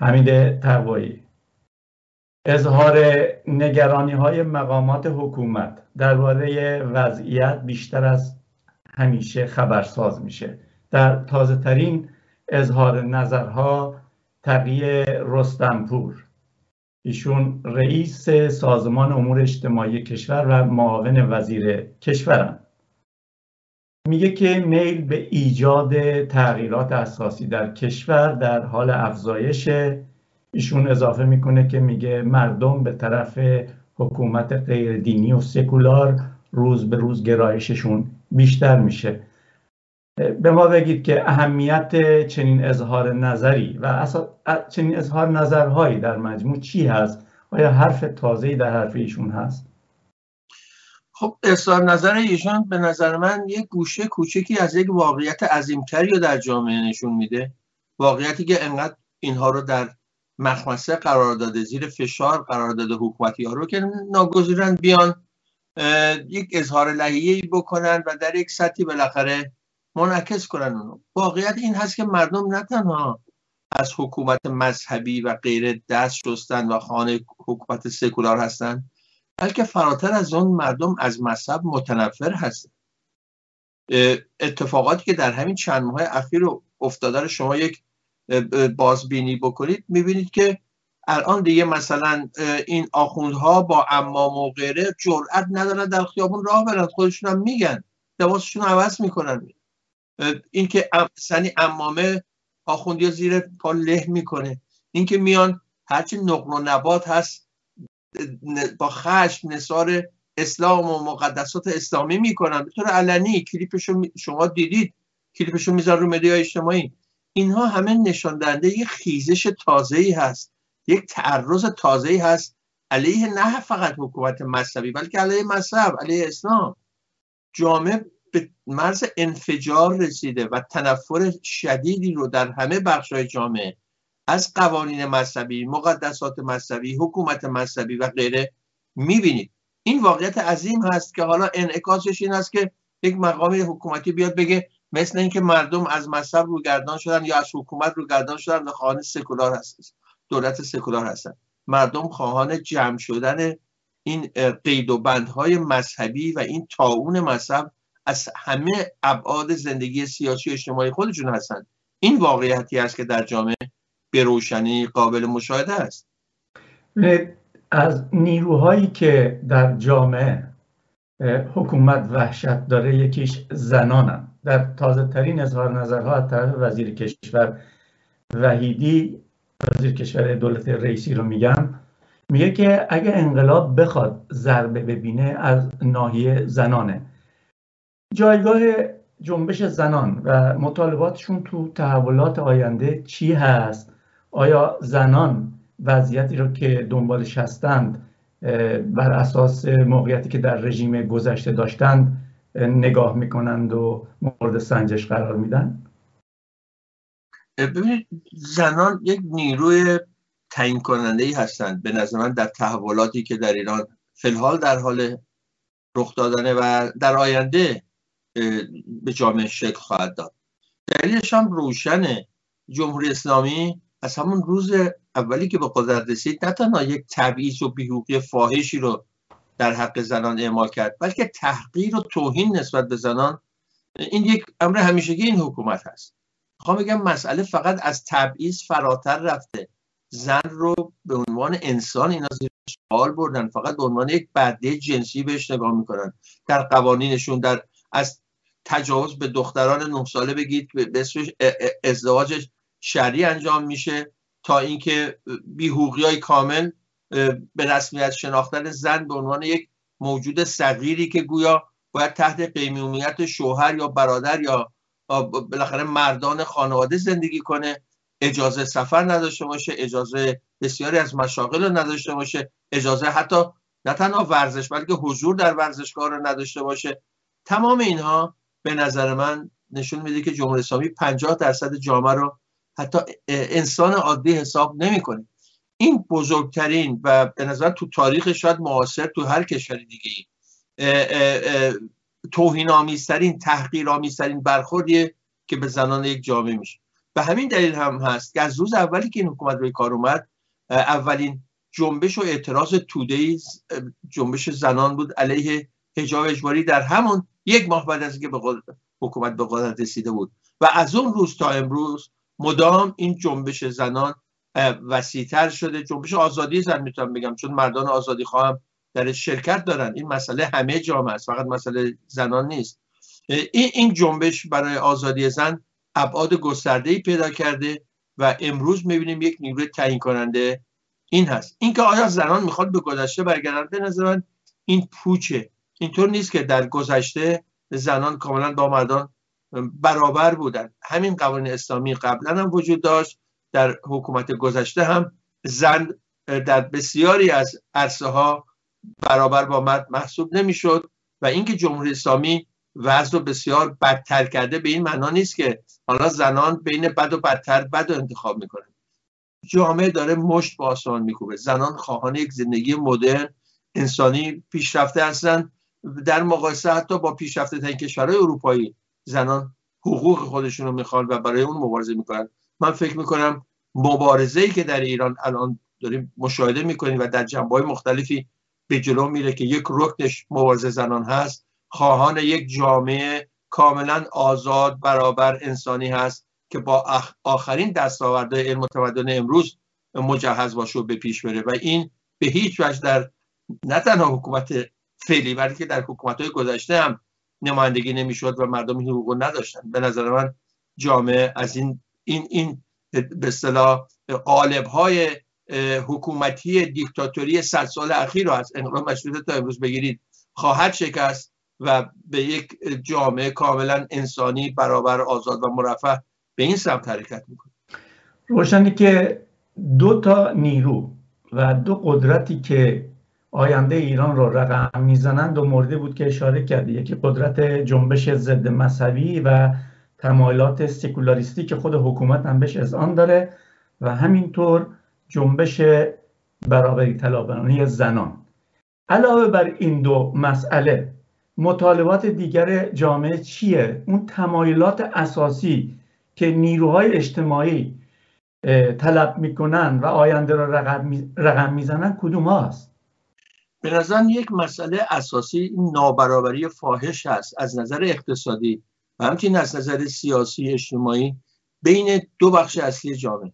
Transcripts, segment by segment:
حمید تقوایی اظهار نگرانی های مقامات حکومت درباره وضعیت بیشتر از همیشه خبرساز میشه. در تازه ترین اظهار نظرها تقیه رستمپور. ایشون رئیس سازمان امور اجتماعی کشور و معاون وزیر کشورم میگه که میل به ایجاد تغییرات اساسی در کشور در حال افزایش. ایشون اضافه می‌کنه که میگه مردم به طرف حکومت غیر دینی و سکولار روز به روز گرایششون بیشتر میشه. به ما بگید که اهمیت چنین اظهار نظری و چنین اظهار نظرهایی در مجموع چی هست؟ آیا حرف تازه‌ای در حرف ایشون هست؟ خب اظهار نظر ایشون به نظر من یک گوشه کوچکی از یک واقعیت عظیمتری رو در جامعه نشون میده. واقعیتی که انقدر اینها رو در مخمسه قرار داده زیر فشار قرار داده حکومتی ها رو که ناگزیرن بیان یک اظهار لحیه بکنن و در یک سطحی بالاخره منعکس کنن اونو. واقعیت این هست که مردم نه تنها از حکومت مذهبی و غیر دست شستن و خانه حکومت سکولار هستن بلکه فراتر از اون مردم از مذهب متنفر هستن اتفاقاتی که در همین چند ماه اخیر افتاده رو شما یک بازبینی بکنید می‌بینید که الان دیگه مثلا این آخوندها با امام و غیره جرأت ندارن در خیابون راه برن خودشون هم میگن. لباسشون عوض می‌کنن. اینکه سنی امامه آخوندی زیر پا له می‌کنه. اینکه میان هرچی نقل و نبات هست با خشم نصار اسلام و مقدسات اسلامی می‌کنن. به طور علنی کلیپشو شما دیدید. کلیپشو میذار رو مدیا اجتماعی. اینها همه نشان دهنده یک خیزش تازه ای هست. یک تعرض تازه ای هست. علیه نه فقط حکومت مذهبی بلکه علیه مذهب علیه اسلام. جامعه به مرز انفجار رسیده و تنفر شدیدی رو در همه های جامعه از قوانین مذهبی مقدسات مذهبی حکومت مذهبی و غیره می‌بینید این واقعیت عظیم هست که حالا انعکاسش این است که یک مقام حکومتی بیاد بگه مثل اینکه مردم از مذهب رو گردان شدن یا از حکومت رو گردان شدن و خواهان سکولار هستن دولت سکولار هستن. مردم خواهان جمع شدن این قید و بندهای مذهبی و این تاون مذهب از همه ابعاد زندگی سیاسی و اجتماعی خودشون هستند این واقعیتی است که در جامعه به روشنی قابل مشاهده است. از نیروهایی که در جامعه حکومت وحشت داره یکیش زنانن. در تازه ترین اظهار نظرها از طرف وزیر کشور وحیدی وزیر کشور دولت رئیسی رو میگم میگه که اگه انقلاب بخواد ضربه ببینه از ناحیه زنانه. جایگاه جنبش زنان و مطالباتشون تو تحولات آینده چی هست؟ آیا زنان وضعیتی رو که دنبالش هستند بر اساس موقعیتی که در رژیم گذشته داشتند نگاه می‌کنند و مورد سنجش قرار میدن؟ ببینید زنان یک نیروی تعیین کننده ای هستند. به نظر من در تحولاتی که در ایران فلحال در حال رخ دادنه و در آینده به جامعه شکل خواهد داد. دلیلش هم روشنه. جمهوری اسلامی از همون روز اولی که به قدرت رسید نه تنها یک تبعیض و بیحقوقی فاحشی رو در حق زنان اعمال کرد بلکه تحقیر و توهین نسبت به زنان. این یک امر همیشگی این حکومت هست. می‌خوام بگم مسئله فقط از تبعیض فراتر رفته. زن رو به عنوان انسان اینا زیر سوال بردن. فقط به عنوان یک بده جنسی بهش نگاه می‌کنن. در قوانینشون در از تجاوز به دختران نه ساله بگید به ازدواج شرعی انجام میشه تا اینکه بیهوقی های کامل به رسمیت شناختن زن به عنوان یک موجود صغیری که گویا باید تحت قیمومیت شوهر یا برادر یا بالاخره مردان خانواده زندگی کنه. اجازه سفر نداشته باشه اجازه بسیاری از مشاغل رو نداشته باشه اجازه حتی نه تنها ورزش بلکه حضور در ورزشگاه رو نداشته باشه. تمام اینها به نظر من نشون میده که جمهوری اسلامی 50 درصد جامعه رو حتی انسان عادی حساب نمی‌کنه. این بزرگترین و به نظر تو تاریخ شاید معاصر تو هر کشور دیگه توهین آمیزترین تحقیر آمیزترین برخوردیه که به زنان یک جامعه میشه. به همین دلیل هم هست که از روز اولی که این حکومت به کار اومد اولین جنبش و اعتراض توده جنبش زنان بود علیه حجاب اجباری در همون یک ماه بعد از اینکه به حکومت به قدرت رسیده بود. و از اون روز تا امروز مدام این جنبش زنان وسیعتر شده. جنبش آزادی زن می‌تونم بگم چون مردان آزادی خواهم در شرکت دارن. این مسئله همه جامعه است فقط مسئله زنان نیست. این این جنبش برای آزادی زن ابعاد گسترده پیدا کرده و امروز می‌بینیم یک نیروی تعیین کننده این هست. اینکه آیا زنان می‌خواد به گذشته برگردن به نظر من این پوچه. اینطور نیست که در گذشته زنان کاملا با مردان برابر بودن. همین قوانین اسلامی قبلا هم وجود داشت. در حکومت گذشته هم زن در بسیاری از عرصه ها برابر با مرد محسوب نمی‌شد و اینکه جمهوری اسلامی وضع رو بسیار بدتر کرده به این معنا نیست که حالا زنان بین بد و بدتر بد رو انتخاب می‌کنن. جامعه داره مشت با آسمان میکوبه. زنان خواهان یک زندگی مدرن انسانی پیشرفته هستن. در مقایسه حتی با پیشرفته ترین کشورهای اروپایی زنان حقوق خودشون رو می‌خوان و برای اون مبارزه می‌کنن. من فکر می‌کنم مبارزه ای که در ایران الان داریم مشاهده می‌کنیم و در جنبه های مختلفی به جلو میره که یک رکنش مبارزه زنان هست خواهان یک جامعه کاملا آزاد برابر انسانی هست که با آخرین دستاوردهای علم و امروز مجهز باشه و به پیش بره. و این به هیچ وجه در نه تنها حکومت فعلی بلکه در حکومت های گذشته هم نمایندگی نمی‌شد و مردم این حقوق نداشتن. به نظر من جامعه از این این این به اصطلاح قالب های حکومتی دیکتاتوری صد سال اخیر رو از انقلاب مشروطه تا امروز بگیرید. خواهد شکست و به یک جامعه کاملا انسانی برابر آزاد و مرفه به این سمت حرکت می‌کنه. روشنی که دو تا نیرو و دو قدرتی که آینده ایران رو رقم می‌زنند و مورد بود که اشاره کردی. یکی قدرت جنبش ضد مذهبی و تمایلات سکولاریستی که خود حکومت هم بهش آن داره و همینطور جنبش برابری طلبانه زنان. علاوه بر این دو مسئله مطالبات دیگر جامعه چیه؟ اون تمایلات اساسی که نیروهای اجتماعی طلب می‌کنن و آینده را رقم می‌زنن کدوم هاست؟ به نظر یک مسئله اساسی نابرابری فاحش هست از نظر اقتصادی و همچنین از نظر سیاسی اجتماعی بین دو بخش اصلی جامعه.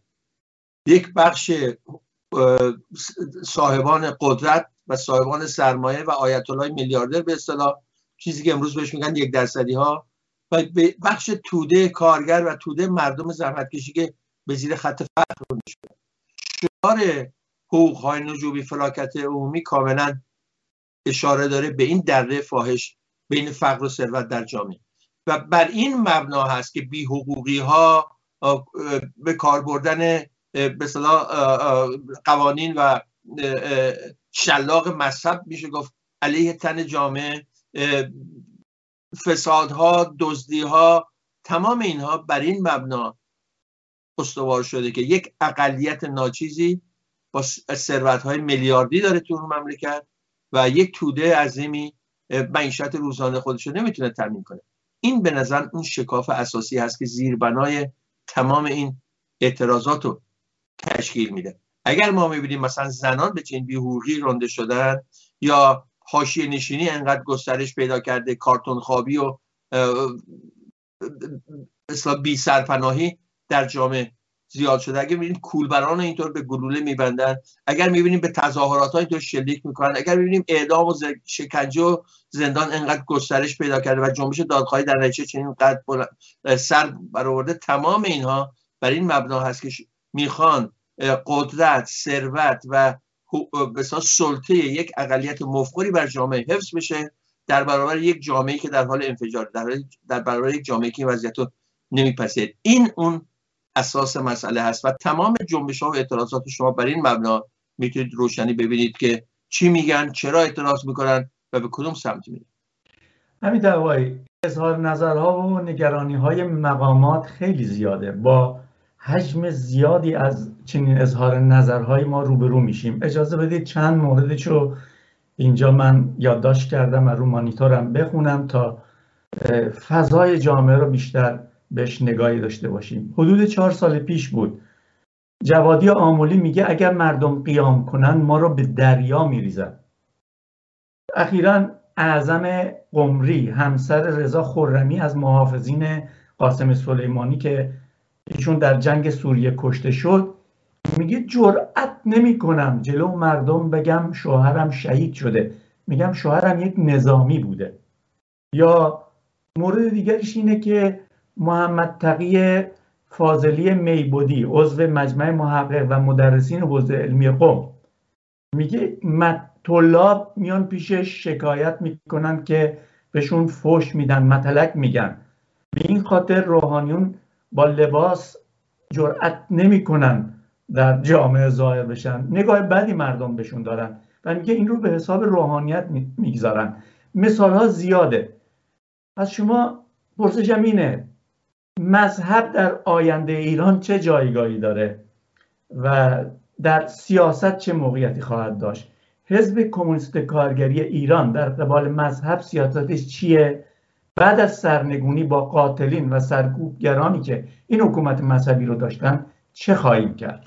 یک بخش صاحبان قدرت و صاحبان سرمایه و آیت الله میلیاردر به اصطلاح چیزی که امروز بهش میگن یک درصدی ها و بخش توده کارگر و توده مردم زحمتکشی که به زیر خط فقر شده شعار حقوق های نجوبی فلاکت عمومی کاملا اشاره داره به این دره فاحش بین فقر و ثروت در جامعه. و بر این مبنا هست که بی حقوقی ها به کار بردن به قوانین و شلاق مذهب میشه گفت علیه تن جامعه فسادها دزدیها تمام اینها بر این مبنا استوار شده که یک اقلیت ناچیزی ثروت های میلیاردی داره تو اون مملکت و یک توده عظیمی معیشت روزانه خودش رو نمی‌تونه تامین کنه. این به نظر اون شکاف اساسی هست که زیربنای تمام این اعتراضات رو تشکیل میده. اگر ما می‌بینیم مثلا زنان به چین بیهوقی رنده شدن یا حاشیه نشینی انقدر گسترش پیدا کرده کارتون خوابی و مثلا بی سرپناهی در جامعه زیاد شده. اگر می‌بینیم کولبران اینطور به گلوله میبندن اگر می‌بینیم به تظاهرات های اینطور شلیک می‌کنن اگر می‌بینیم اعدام و شکنجه و زندان انقدر گسترش پیدا کرده و جنبش دادخواهی در نتیجه چنین قد سر برآورده تمام اینها بر این مبنا هست که می‌خوان قدرت ثروت و بسیار سلطه یک اقلیت مفقوری بر جامعه حفظ بشه در برابر یک جامعه که در حال انفجار در, در برابر یک جامعه که این وضعیت رو نمیپذیرد این اون اساس مسئله هست و تمام جنبش ها و اعتراضات شما بر این مبنا می‌تونید روشنی ببینید که چی میگن چرا اعتراض می‌کنن و به کدوم سمت میرن. همین دوایی اظهار نظرها و نگرانی های مقامات خیلی زیاده. با حجم زیادی از چنین اظهار نظرهای ما روبرو میشیم. اجازه بدید چند موردشو اینجا من یادداشت کردم و رو مانیتورم بخونم تا فضای جامعه رو بیشتر بهش نگاهی داشته باشیم. حدود چهار سال پیش بود. جوادی آمولی میگه اگر مردم قیام کنن ما رو به دریا میریزن. اخیرا اعظم قمری همسر رضا خورمی از محافظین قاسم سلیمانی که ایشون در جنگ سوریه کشته شد میگه جرأت نمی‌کنم جلو مردم بگم شوهرم شهید شده. میگم شوهرم یک نظامی بوده. یا مورد دیگرش اینه که محمد تقی فاضلی میبودی عضو مجمع محقق و مدرسین حوزه علمی قوم. میگه طلاب میان پیشش شکایت می‌کنن که بهشون فوش میدن مطلق میگن. به این خاطر روحانیون با لباس جرأت نمی‌کنن در جامعه ظاهر بشن. نگاه بدی مردم بهشون دارن و میگه این رو به حساب روحانیت می‌گذارن. مثال ها زیاده. از شما پرسشم اینه مذهب در آینده ایران چه جایگاهی داره و در سیاست چه موقعیتی خواهد داشت؟ حزب کمونیست کارگری ایران در قبال مذهب سیاستش چیه؟ بعد از سرنگونی با قاتلین و سرکوبگرانی که این حکومت مذهبی رو داشتن چه خواهیم کرد؟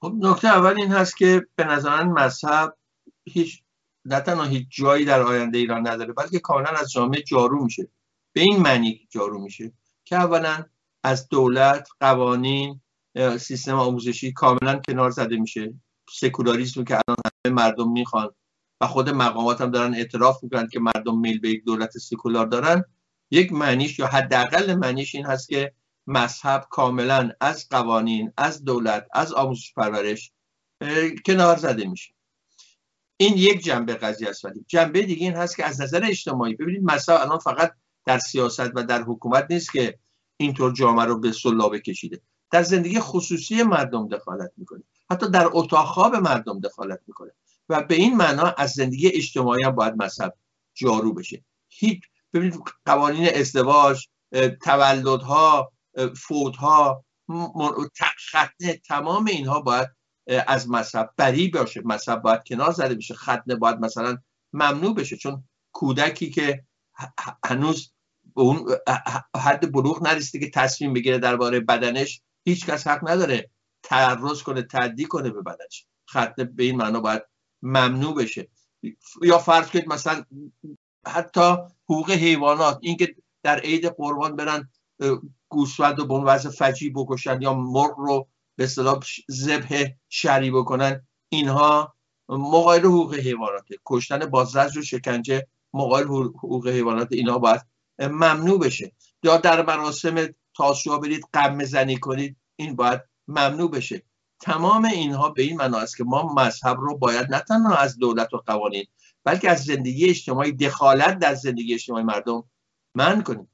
خب نکته اول این هست که به مذهب هیچ نه تنها هیچ جایی در آینده ایران نداره بلکه کاملا از جامعه جارو میشه. به این معنی جارو میشه که اولا از دولت قوانین سیستم آموزشی کاملا کنار زده میشه. سکولاریسم که الان همه مردم می‌خوان و خود مقامات هم دارن اعتراف می‌کنن که مردم میل به یک دولت سکولار دارن. یک معنیش یا حداقل معنیش این هست که مذهب کاملا از قوانین از دولت از آموزش پرورش کنار زده میشه. این یک جنبه قضیه است ولی. جنبه دیگه این هست که از نظر اجتماعی ببینید مذهب الان فقط در سیاست و در حکومت نیست که اینطور جامعه رو به سلابه کشیده در زندگی خصوصی مردم دخالت می‌کنه. حتی در اتاق خواب مردم دخالت می‌کنه. و به این معنا از زندگی اجتماعی هم باید مذهب جارو بشه. هیچ ببینید قوانین ازدواج تولدها فوتها ختنه تمام اینها باید از مذهب بری باشه. مذهب باید کنار زده بشه. ختنه باید مثلا ممنوع بشه. چون کودکی که هنوز به اون حد بلوغ نرسیده که تصمیم بگیره درباره بدنش هیچ کس حق نداره تعرض کنه تعدی کنه به بدنش. ختنه به این معنا باید ممنوع بشه. یا فرض کنید مثلا حتی حقوق حیوانات اینکه در عید قربان برن گوسفند رو به اون وضع فجی بکشن یا مرغ رو به اصطلاح ذبح شری بکنن اینها مقایل حقوق حیوانات کشتن بازرس و شکنجه مقایل حقوق حیوانات اینها باید ممنوع بشه. یا در مراسم تاسوعا برید قم زنی کنید این باید ممنوع بشه. تمام اینها به این معنا است که ما مذهب رو باید نه تنها از دولت و قوانین بلکه از زندگی اجتماعی دخالت در زندگی اجتماعی مردم من کنیم.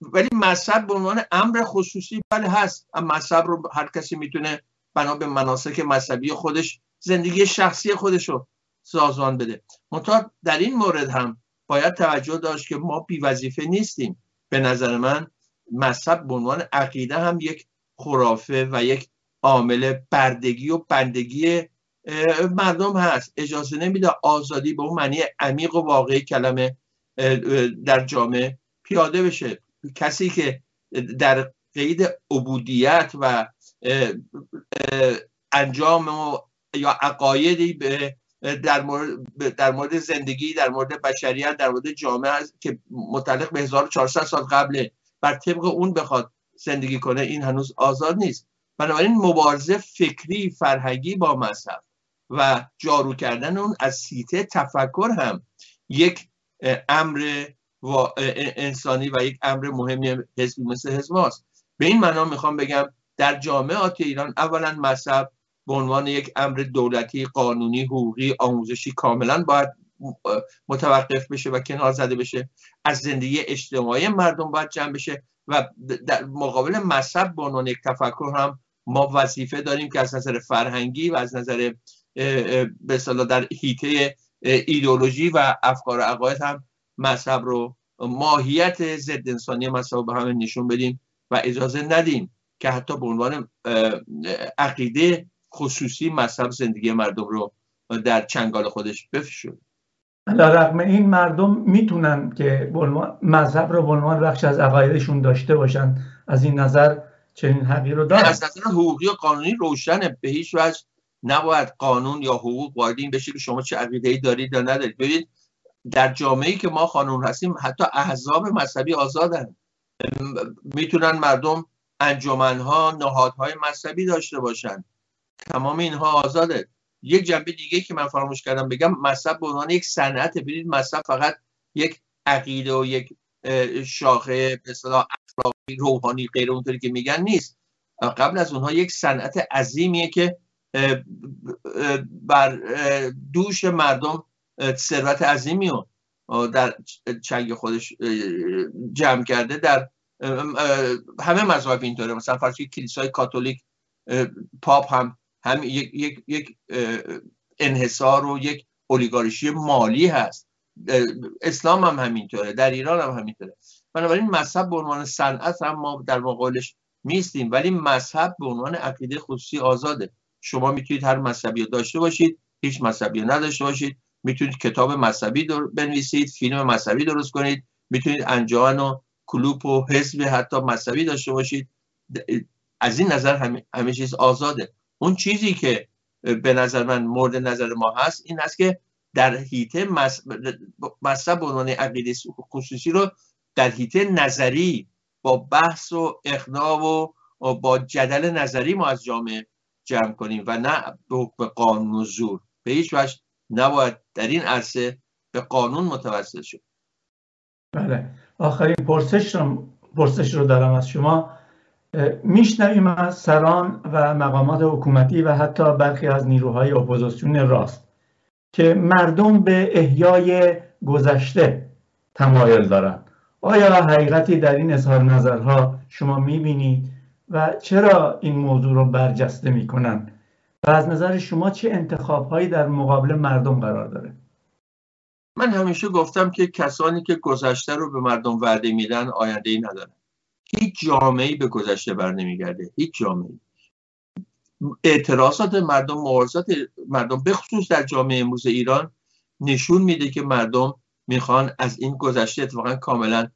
ولی مذهب به عنوان امر خصوصی بله هست. مذهب رو هر کسی می‌تونه بنا به مناسک مذهبی خودش زندگی شخصی خودش رو سازمان بده. منتها در این مورد هم باید توجه داشت که ما بی وظیفه نیستیم. به نظر من مذهب به عنوان عقیده هم یک خرافه و یک عامل بردگی و بندگی مردم هست. اجازه نمیده آزادی به اون معنی عمیق و واقعی کلمه در جامعه پیاده بشه. کسی که در قید عبودیت و انجام یا عقایدی به در مورد, در مورد زندگی در مورد بشریت در مورد جامعه که متعلق به 1400 سال قبل بر طبق اون بخواد زندگی کنه این هنوز آزاد نیست. بنابراین مبارزه فکری فرهنگی با مذهب و جارو کردن اون از سیته تفکر هم یک امر انسانی و یک امر مهمی حزبی مثل حزب است به این معنا می‌خوام بگم در جامعات ایران اولا مذهب به عنوان یک امر دولتی قانونی حقوقی آموزشی کاملا باید متوقف بشه و کنار زده بشه. از زندگی اجتماعی مردم باید جمع بشه و در مقابل مذهب به عنوان یک تفکر هم ما وظیفه داریم که از نظر فرهنگی و از نظر به در هیته ایدولوژی و افکار و عقاید هم مذهب رو ماهیت ضد انسانی مذهب به همه نشون بدیم و اجازه ندیم که حتی به عنوان عقیده خصوصی مذهب زندگی مردم رو در چنگال خودش بفشونه رقم این مردم می‌تونن که مذهب رو به عنوان بخش از عقایدشون داشته باشن از این نظر چنین حقی رو دارن. از نظر حقوقی و قانونی روشنه. به هیچ وجه نباید قانون یا حقوق وارد این بشه که شما چه عقیده ای دارید یا ندارید. ببینید در جامعه ای که ما قانون هستیم حتی احزاب مذهبی آزادن. می‌تونن مردم انجمنها نهادهای مذهبی داشته باشن. تمام اینها آزاده. یک جنبه دیگه که من فراموش کردم بگم مذهب به عنوان یک صنعت ببینید مذهب فقط یک عقیده و یک شاخه به اخلاقی روحانی غیر اونطوری که میگن نیست. قبل از اونها یک صنعت عظیمیه که بر دوش مردم ثروت عظیمی رو در چنگ خودش جمع کرده. در همه مذاهب اینطوره. مثلا فرض کلیسای کاتولیک پاپ هم هم یک, یک, یک انحصار و یک اولیگارشی مالی هست. اسلام هم همینطوره در ایران هم همینطوره. بنابراین مذهب به عنوان صنعت هم ما در مقابلش میستیم ولی مذهب به عنوان عقیده خصوصی آزاده. شما می‌تونید هر مذهبی داشته باشید هیچ مذهبی نداشته باشید. می‌تونید کتاب مذهبی بنویسید فیلم مذهبی درست کنید. می‌تونید انجمن و کلوپ و حزب حتی مذهبی داشته باشید. از این نظر همه چیز آزاده. اون چیزی که به نظر من مورد نظر ما هست این هست که در حیطه مذهب به عنوان عقیده خصوصی رو در حیطه نظری با بحث و اقناع و با جدل نظری ما از جامعه جمع کنیم و نه به قانون و زور. به هیچ وجه نباید در این عرصه به قانون متوسل شد. بله. آخرین پرسش رو, پرسش رو دارم از شما. میشنویم از سران و مقامات حکومتی و حتی برخی از نیروهای اپوزیسیون راست که مردم به احیای گذشته تمایل دارند. آیا حقیقتی در این اظهار نظرها شما می‌بینید و چرا این موضوع رو برجسته می‌کنن و از نظر شما چه انتخابهایی در مقابل مردم قرار داره؟ من همیشه گفتم که کسانی که گذشته رو به مردم وعده میدن آینده ای ندارن. هیچ جامعه به گذشته بر نمیگرده. هیچ جامعه اعتراضات مردم مبارزات مردم بخصوص در جامعه امروز ایران نشون میده که مردم می‌خوان از این گذشته اتفاقا کاملا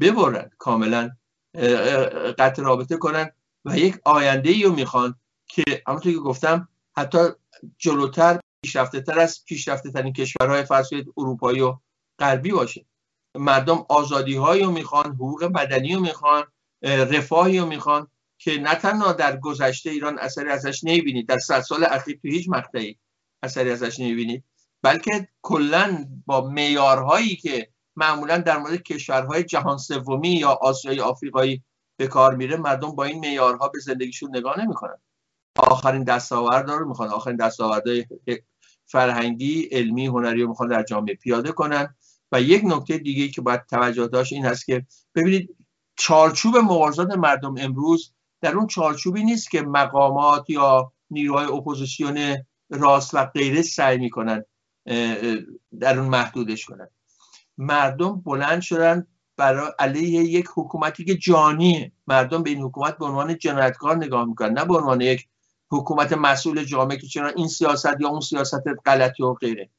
ببرن کاملا قطع رابطه کنن و یک آینده ای رو می‌خوان که همونطور که گفتم حتی جلوتر پیشرفته تر از پیشرفته ترین کشورهای فرض اروپایی و غربی باشه. مردم آزادی رو می‌خوان حقوق بدنی رو می‌خوان رفاهی رو می‌خوان که نه تنها در گذشته ایران اثری ازش نمی‌بینید در صد سال اخیر تو هیچ مقطعی اثری ازش نمی‌بینید بلکه کلا با میارهایی که معمولا در مورد کشورهای جهان سومی یا آسیای آفریقایی به کار میره مردم با این میارها به زندگیشون نگاه نمی‌کنن. آخرین دستاورد رو می‌خوان. آخرین دستاوردهای فرهنگی علمی هنری رو می‌خوان در جامعه پیاده کنن. و یک نکته دیگه که باید توجه داشت این هست که ببینید چارچوب مبارزات مردم امروز در اون چارچوبی نیست که مقامات یا نیروهای اپوزیسیون راست و غیره سعی می‌کنن در اون محدودش کنن. مردم بلند شدن برای علیه یک حکومتی که جانیه مردم به این حکومت به عنوان جنایتکار نگاه می‌کنن نه به عنوان یک حکومت مسئول جامعه که چرا این سیاست یا اون سیاست غلطی و غیره.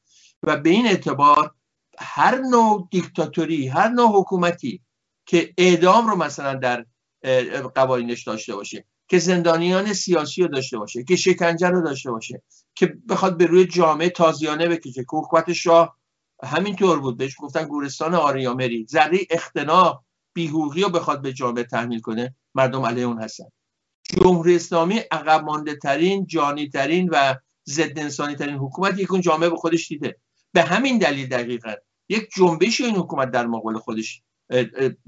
و به این اعتبار هر نوع دیکتاتوری هر نوع حکومتی که اعدام رو مثلا در قوانینش داشته باشه که زندانیان سیاسی رو داشته باشه که شکنجه رو داشته باشه که بخواد به روی جامعه تازیانه بکشه که حکومت شاه همینطور بود. بهش گفتن گورستان آریامری ذره اختناق بیهوقی رو بخواد به جامعه تحمیل کنه. مردم علیه اون هستن. جمهوری اسلامی عقب مانده ترین جانی ترین و ضد انسانی ترین حکومت یک اون جامعه به خودش دیده. به همین دلیل دقیقا. یک جنبش این حکومت در مقابل خودش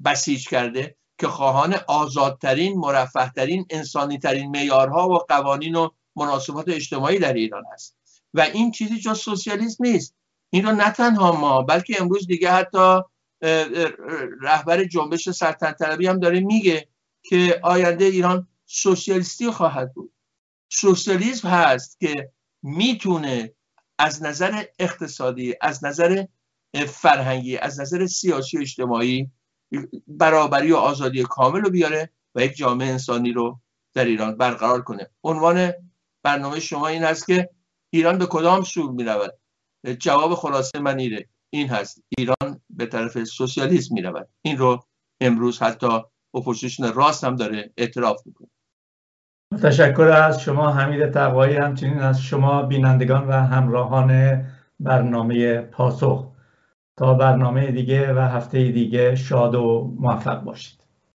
بسیج کرده که خواهان آزادترین مرفهترین انسانی ترین میارها و قوانین و مناسبات اجتماعی در ایران هست. و این چیزی جز سوسیالیسم نیست. این رو نه تنها ما بلکه امروز دیگه حتی رهبر جنبش سلطنت طلبی هم داره میگه که آینده ایران سوسیالیستی خواهد بود. سوسیالیسم هست که می‌تونه از نظر اقتصادی از نظر فرهنگی از نظر سیاسی و اجتماعی برابری و آزادی کامل رو بیاره و یک جامعه انسانی رو در ایران برقرار کنه. عنوان برنامه شما این هست که ایران به کدام سو می رود جواب خلاصه من ایره این هست. ایران به طرف سوسیالیسم می رود این رو امروز حتی اپوزیشن راست هم داره اعتراف می‌کنه. تشکر از شما حمید تقوایی. همچنین از شما بینندگان و همراهان برنامه پاسخ. تا برنامه دیگه و هفته دیگه شاد و موفق باشید.